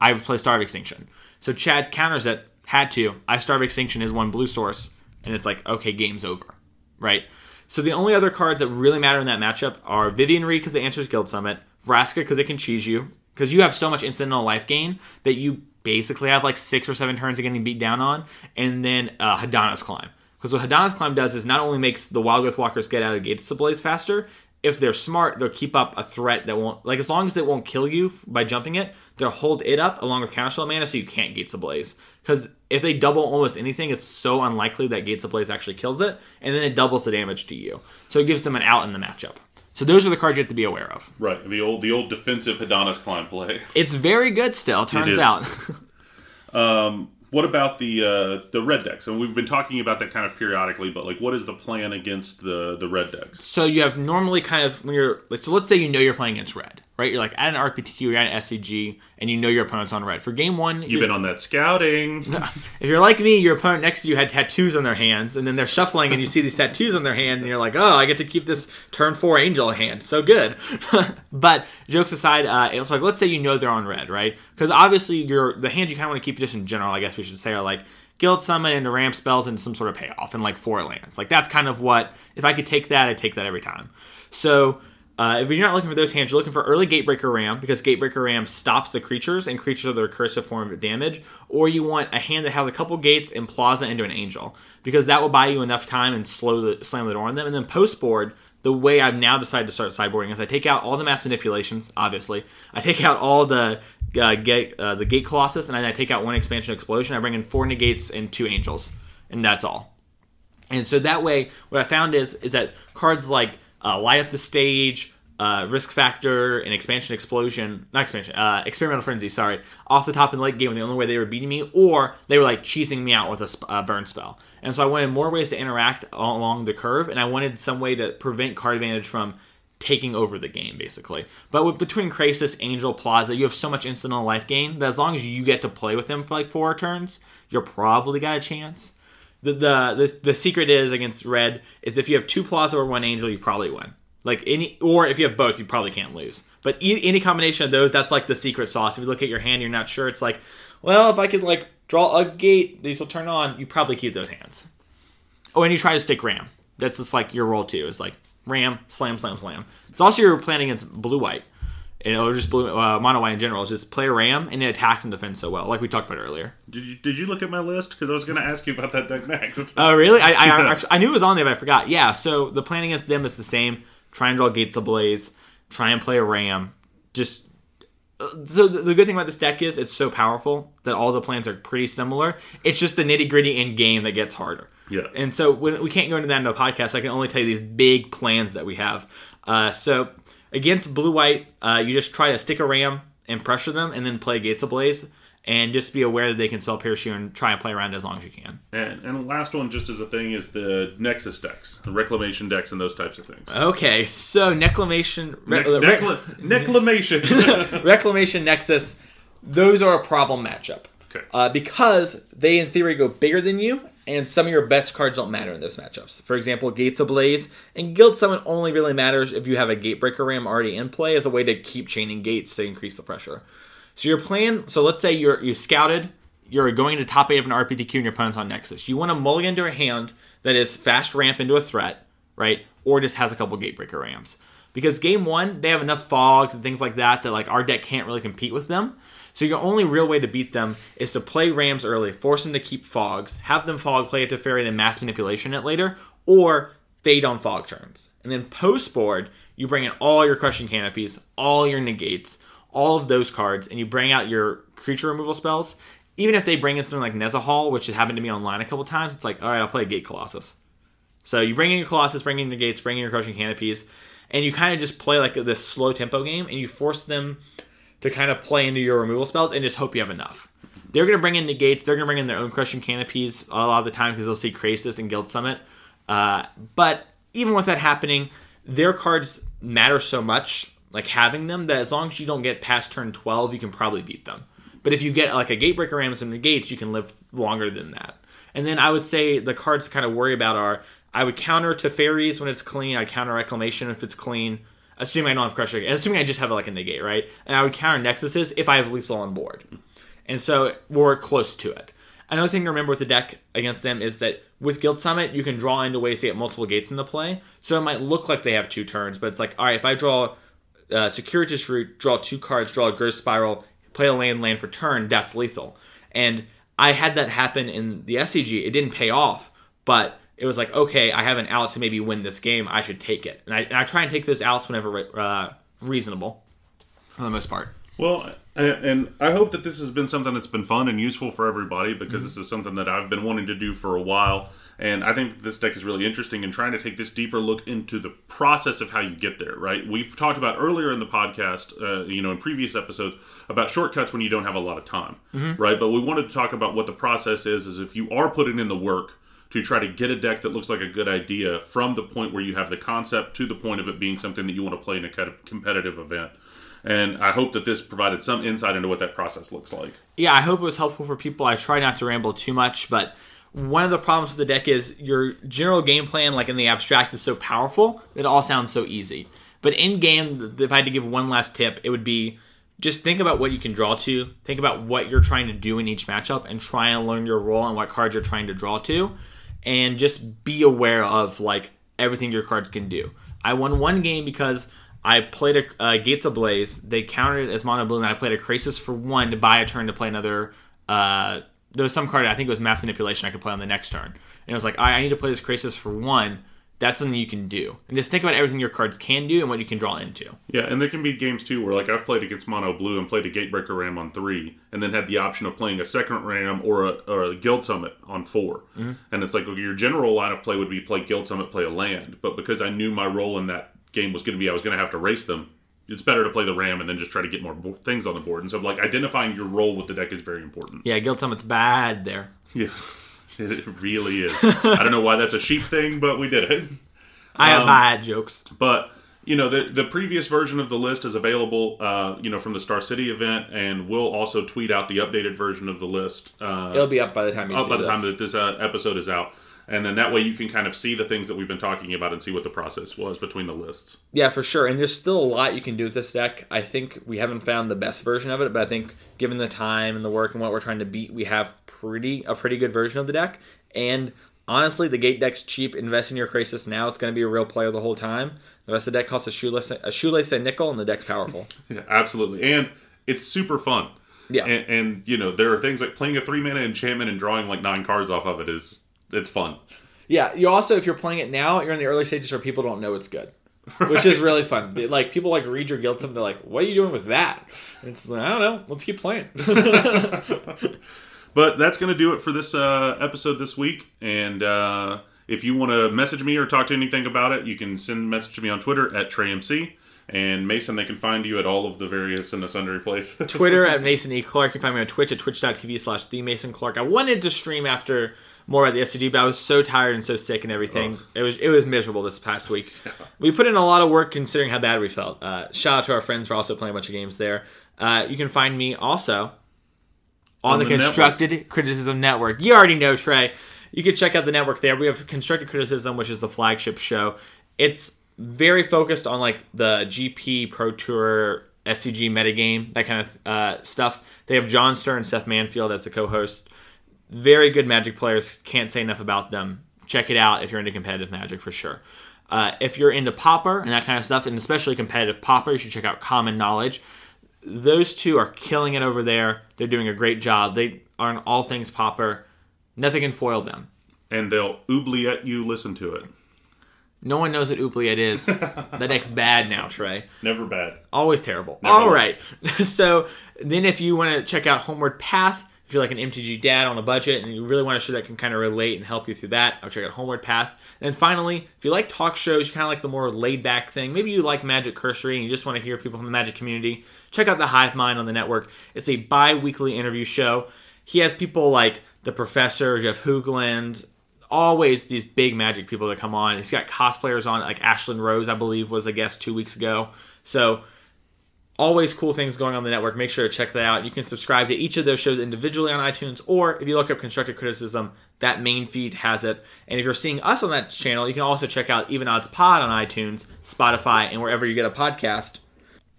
I play Star of Extinction. So Chad counters it, had to. I Star of Extinction is one blue source, and it's like, okay, game's over. Right? So the only other cards that really matter in that matchup are Vivien Reid because the answer is Guild Summit, Vraska because it can cheese you, because you have so much incidental life gain that you basically have like six or seven turns of getting beat down on, and then uh, Hadana's Climb. Because what Hadana's Climb does is not only makes the Wild Growth Walkers get out of Gates Ablaze faster, if they're smart, they'll keep up a threat that won't, like, as long as it won't kill you by jumping it, they'll hold it up along with Counterspell mana so you can't Gates Ablaze. Because if they double almost anything, it's so unlikely that Gates Ablaze actually kills it, and then it doubles the damage to you. So it gives them an out in the matchup. So those are the cards you have to be aware of. Right, the old the old defensive Hadana's climb play. It's very good still, turns out. Um, what about the uh, the red decks? And we've been talking about that kind of periodically, but like, what is the plan against the the red decks? so you have normally kind of when you're like so let's say you know you're playing against red, right? You're like at an RPTQ, you're at an SCG, and you know your opponent's on red. For game one, You've been on that scouting. if you're like me, your opponent next to you had tattoos on their hands, and then they're shuffling, and you see these tattoos on their hand, and you're like, oh, I get to keep this turn four angel hand. So good. but jokes aside, uh, it's like let's say you know they're on red, right? Because obviously, your the hands you kind of want to keep just in general, I guess we should say, are like Guild Summit into ramp spells and some sort of payoff and like four lands. Like that's kind of what if I could take that, I'd take that every time. So. Uh, if you're not looking for those hands, you're looking for early Gatebreaker Ram because Gatebreaker Ram stops the creatures and creatures are the recursive form of damage. Or you want a hand that has a couple gates and Plaza into an Angel because that will buy you enough time and slow the slam the door on them. And then post board, the way I've now decided to start sideboarding is I take out all the mass manipulations, obviously. I take out all the uh, gate, uh, the Gate Colossus, and then I take out one expansion explosion. I bring in four negates and two angels, and that's all. And so that way, what I found is is that cards like uh, light up the stage, uh, risk factor, and expansion explosion, not expansion, uh, experimental frenzy, sorry, off the top in the late game, the only way they were beating me, or they were like cheesing me out with a sp- burn spell. And so I wanted more ways to interact along the curve, and I wanted some way to prevent card advantage from taking over the game, basically. But with, between Krasis, Angel, Plaza, you have so much incidental life gain that as long as you get to play with them for like four turns, you're probably got a chance. The, the the secret is against red is if you have two Plaza or one Angel, you probably win. Like any, or if you have both, you probably can't lose. But e- any combination of those, that's like the secret sauce. If you look at your hand, you're not sure. It's like, well, if I could like draw a gate, these will turn on. You probably keep those hands. Oh, and you try to stick ram. That's just like your role too. Is like ram, slam, slam, slam. It's also your plan against blue white. Know, or just blue uh, mono white in general. Is just play ram and it attacks and defends so well, like we talked about earlier. Did you did you look at my list? Because I was going to ask you about that deck next. Oh, really? I, I, actually, I knew it was on there, but I forgot. Yeah, so the plan against them is the same. Try and draw Gates Ablaze. Try and play a Ram. Just. uh, So the the good thing about this deck is it's so powerful that all the plans are pretty similar. It's just the nitty gritty in game that gets harder. Yeah. And so when, we can't go into that in a podcast. I can only tell you these big plans that we have. Uh, so against blue white, uh, you just try to stick a ram and pressure them, and then play Gates Ablaze, and just be aware that they can spell parachute and try and play around as long as you can. And, and last one, just as a thing, is the Nexus decks, the Reclamation decks, and those types of things. Okay, so Neclamation, Ne- Re- necla- Neclamation. Reclamation Nexus, those are a problem matchup. Okay. Uh, because they, in theory, go bigger than you, and some of your best cards don't matter in those matchups. For example, Gates Ablaze and Guild Summit only really matters if you have a Gatebreaker Ram already in play as a way to keep chaining gates to increase the pressure. So your plan, so let's say you're you scouted, you're going to top eight of an RPTQ and your opponent's on Nexus. You want to mulligan to a hand that is fast ramp into a threat, right? Or just has a couple Gatebreaker Rams. Because game one, they have enough fogs and things like that that like our deck can't really compete with them. So your only real way to beat them is to play Rams early, force them to keep fogs, have them fog play it to fairy, then mass manipulation it later, or fade on fog turns. And then post board, you bring in all your crushing canopies, all your negates, all of those cards, and you bring out your creature removal spells. Even if they bring in something like Nezahal, which has happened to me online a couple times, it's like, all right, I'll play Gate Colossus. So you bring in your Colossus, bring in your gates, bring in your crushing canopies, and you kind of just play like this slow tempo game, and you force them to kind of play into your removal spells and just hope you have enough. They're going to bring in negates. They're going to bring in their own crushing canopies a lot of the time because they'll see Krasis and Guild Summit. Uh, but even with that happening, their cards matter so much, like having them, that as long as you don't get past turn 12, you can probably beat them. But if you get like a Gatebreaker Ram and some negates, you can live longer than that. And then I would say the cards to kind of worry about are I would counter to fairies when it's clean. I counter Reclamation if it's clean. Assuming I don't have Crusher, assuming I just have like a negate, right? And I would counter Nexuses if I have lethal on board. And so we're close to it. Another thing to remember with the deck against them is that with Guild Summit, you can draw into ways to get multiple gates into play. So it might look like they have two turns, but it's like, all right, if I draw uh, Circuitous Route, draw two cards, draw a Growth Spiral, play a land, land for turn, that's lethal. And I had that happen in the SCG. It didn't pay off, but it was like, okay, I have an out to maybe win this game. I should take it. And I, and I try and take those outs whenever uh, reasonable, for the most part. Well, and I hope that this has been something that's been fun and useful for everybody because mm-hmm. this is something that I've been wanting to do for a while. And I think this deck is really interesting in trying to take this deeper look into the process of how you get there, right? We've talked about earlier in the podcast, uh, you know, in previous episodes, about shortcuts when you don't have a lot of time, mm-hmm. right? But we wanted to talk about what the process is, is if you are putting in the work to try to get a deck that looks like a good idea from the point where you have the concept to the point of it being something that you want to play in a kind of competitive event. And I hope that this provided some insight into what that process looks like. Yeah, I hope it was helpful for people. I try not to ramble too much, but one of the problems with the deck is your general game plan, like in the abstract, is so powerful that it all sounds so easy. But in game, if I had to give one last tip, it would be just think about what you can draw to, think about what you're trying to do in each matchup, and try and learn your role and what cards you're trying to draw to and just be aware of like everything your cards can do. I won one game because I played a uh, Gates Ablaze. They counted it as mono blue, and I played a Krasis for one to buy a turn to play another. Uh, there was some card I think it was Mass Manipulation I could play on the next turn, and it was like I, I need to play this Krasis for one that's something you can do. And just think about everything your cards can do and what you can draw into. Yeah, and there can be games too where like I've played against Mono Blue and played a Gatebreaker Ram on three, and then had the option of playing a second Ram or a, or a Guild Summit on 4 mm-hmm. And it's like well, your general line of play would be play Guild Summit, play a land. But because I knew my role in that game was going to be I was going to have to race them, it's better to play the ram and then just try to get more things on the board. And so like identifying your role with the deck is very important. Yeah, Guild Summit's bad there. Yeah. It really is. I don't know why that's a sheep thing, but we did it. I have um, bad jokes. But you know the the previous version of the list is available uh, you know from the star city event and we'll also tweet out the updated version of the list uh, it'll be up by the time you up by the this. time that this uh, episode is out and then that way you can kind of see the things that we've been talking about and see what the process was between the lists yeah for sure and there's still a lot you can do with this deck i think we haven't found the best version of it but i think given the time and the work and what we're trying to beat we have pretty a pretty good version of the deck and honestly, the gate deck's cheap. Invest in your Krasis now. It's going to be a real player the whole time. The rest of the deck costs a shoelace, a shoelace and nickel, and the deck's powerful. yeah, absolutely, and it's super fun. Yeah, and, and, you know there are things like playing a three mana enchantment and drawing like nine cards off of it is it's fun. Yeah, you also if you're playing it now, you're in the early stages where people don't know it's good. Right. Which is really fun. Like people like read your guild something, they're like, "What are you doing with that?" And it's like, I don't know. Let's keep playing. But that's going to do it for this uh, episode this week. And uh, if you want to message me or talk to anything about it, you can send a message to me on Twitter at TreyMC. And Mason, they can find you at all of the various and the sundry places. Twitter at Mason E. Clark. You can find me on Twitch at twitch.tv slash the Mason Clark. I wanted to stream after more at the SCG, but I was so tired and so sick and everything. Oh. It was it was miserable this past week. We put in a lot of work considering how bad we felt. Uh, shout out to our friends for also playing a bunch of games there. Uh, you can find me also on, on the, the, Constructed network. Criticism Network. You already know, Trey. You can check out the network there. We have Constructed Criticism, which is the flagship show. It's very focused on like the GP Pro Tour SCG metagame, that kind of uh, stuff. They have John Stern and Seth Manfield as the co-host. Very good Magic players. Can't say enough about them. Check it out if you're into competitive Magic for sure. Uh, if you're into Pauper and that kind of stuff, and especially competitive Pauper, you should check out Common Knowledge those two are killing it over there. They're doing a great job. They are in all things pauper. Nothing can foil them. And they'll oubliette you listen to it. No one knows what oubliette is. that next bad now, Trey. Never bad. Always terrible. Never all right. so then if you want to check out Homeward Path, if you're like an MTG dad on a budget and you really want a show that can kind of relate and help you through that, I'll check out Homeward Path. And finally, if you like talk shows, you kind of like the more laid back thing. Maybe you like Magic Cursory and you just want to hear people from the Magic community. Check out the Hive Mind on the network. It's a bi-weekly interview show. He has people like the Professor, Jeff Hoogland, always these big Magic people that come on. He's got cosplayers on, like Ashlyn Rose, I believe, was a guest two weeks ago. So always cool things going on the network. Make sure to check that out. You can subscribe to each of those shows individually on iTunes, or if you look up Constructive Criticism, that main feed has it. And if you're seeing us on that channel, you can also check out Even Odds Pod on iTunes, Spotify, and wherever you get a podcast.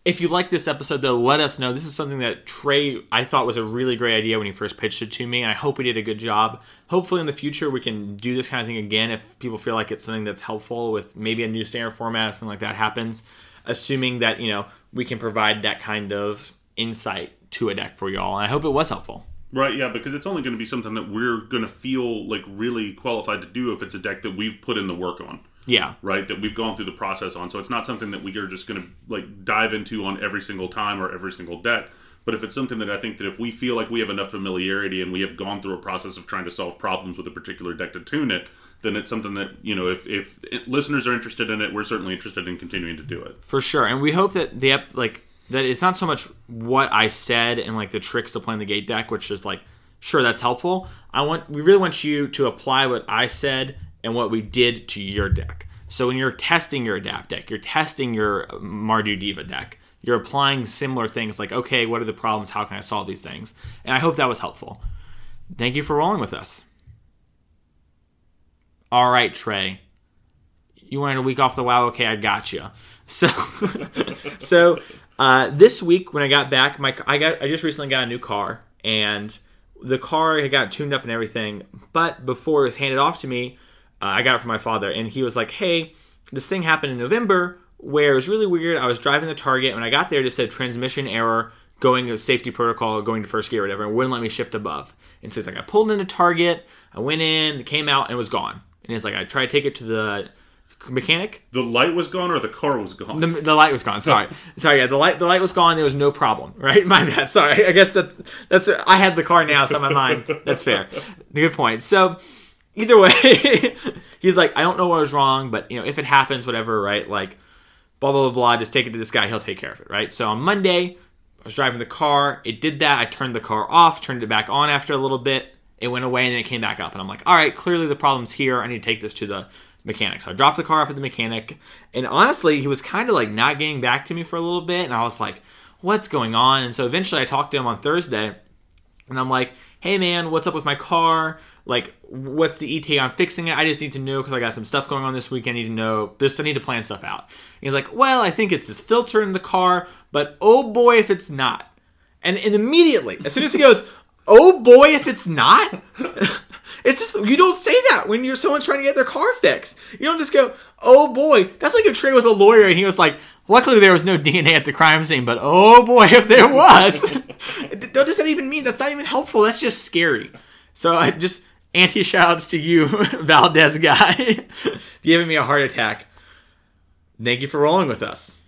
If you like this episode, though, let us know. This is something that Trey, I thought was a really great idea when he first pitched it to me, I hope we did a good job. Hopefully, in the future, we can do this kind of thing again if people feel like it's something that's helpful with maybe a new standard format or something like that happens, assuming that, you know, we can provide that kind of insight to a deck for y'all. And I hope it was helpful. Right, yeah, because it's only going to be something that we're going to feel like really qualified to do if it's a deck that we've put in the work on. Yeah. Right, that we've gone through the process on. So it's not something that we are just going to like dive into on every single time or every single deck. But if it's something that I think that if we feel like we have enough familiarity and we have gone through a process of trying to solve problems with a particular deck to tune it, then it's something that you know if if listeners are interested in it, we're certainly interested in continuing to do it for sure. And we hope that the ep- like that it's not so much what I said and like the tricks to playing the gate deck, which is like sure that's helpful. I want we really want you to apply what I said and what we did to your deck. So when you're testing your adapt deck, you're testing your Mardu Diva deck. You're applying similar things like, okay, what are the problems? How can I solve these things? And I hope that was helpful. Thank you for rolling with us. All right, Trey. You wanted a week off the WoW? Okay, I got you. So, so uh, this week when I got back, my I got I just recently got a new car, and the car had got tuned up and everything. But before it was handed off to me, uh, I got it from my father, and he was like, "Hey, this thing happened in November where it was really weird. I was driving the Target, when I got there, it just said transmission error, going to safety protocol, going to first gear, whatever, and wouldn't let me shift above. And so it's like I pulled into Target, I went in, came out, and it was gone. And it's like I tried to take it to the mechanic. The light was gone, or the car was gone. The, the light was gone. Sorry, sorry. Yeah, the light the light was gone. There was no problem. Right, my bad. Sorry. I guess that's that's. I had the car now, so in my mind that's fair. Good point. So either way, he's like, I don't know what was wrong, but you know, if it happens, whatever. Right, like blah blah blah blah. Just take it to this guy. He'll take care of it. Right. So on Monday, I was driving the car. It did that. I turned the car off. Turned it back on after a little bit. It went away and then it came back up. And I'm like, all right, clearly the problem's here. I need to take this to the mechanic. So I dropped the car off at the mechanic. And honestly, he was kind of like not getting back to me for a little bit. And I was like, what's going on? And so eventually I talked to him on Thursday. And I'm like, hey man, what's up with my car? Like, what's the ETA on fixing it? I just need to know because I got some stuff going on this week. I need to know. Just I need to plan stuff out. And he's like, well, I think it's this filter in the car, but oh boy, if it's not. And, and immediately, as soon as he goes, oh boy, if it's not. it's just you don't say that when you're someone trying to get their car fixed. You don't just go, oh boy. That's like if Trey was a lawyer and he was like, luckily there was no DNA at the crime scene, but oh boy, if there was. what does that even mean? That's not even helpful. That's just scary. So I just anti shouts to you, Valdez guy, giving me a heart attack. Thank you for rolling with us.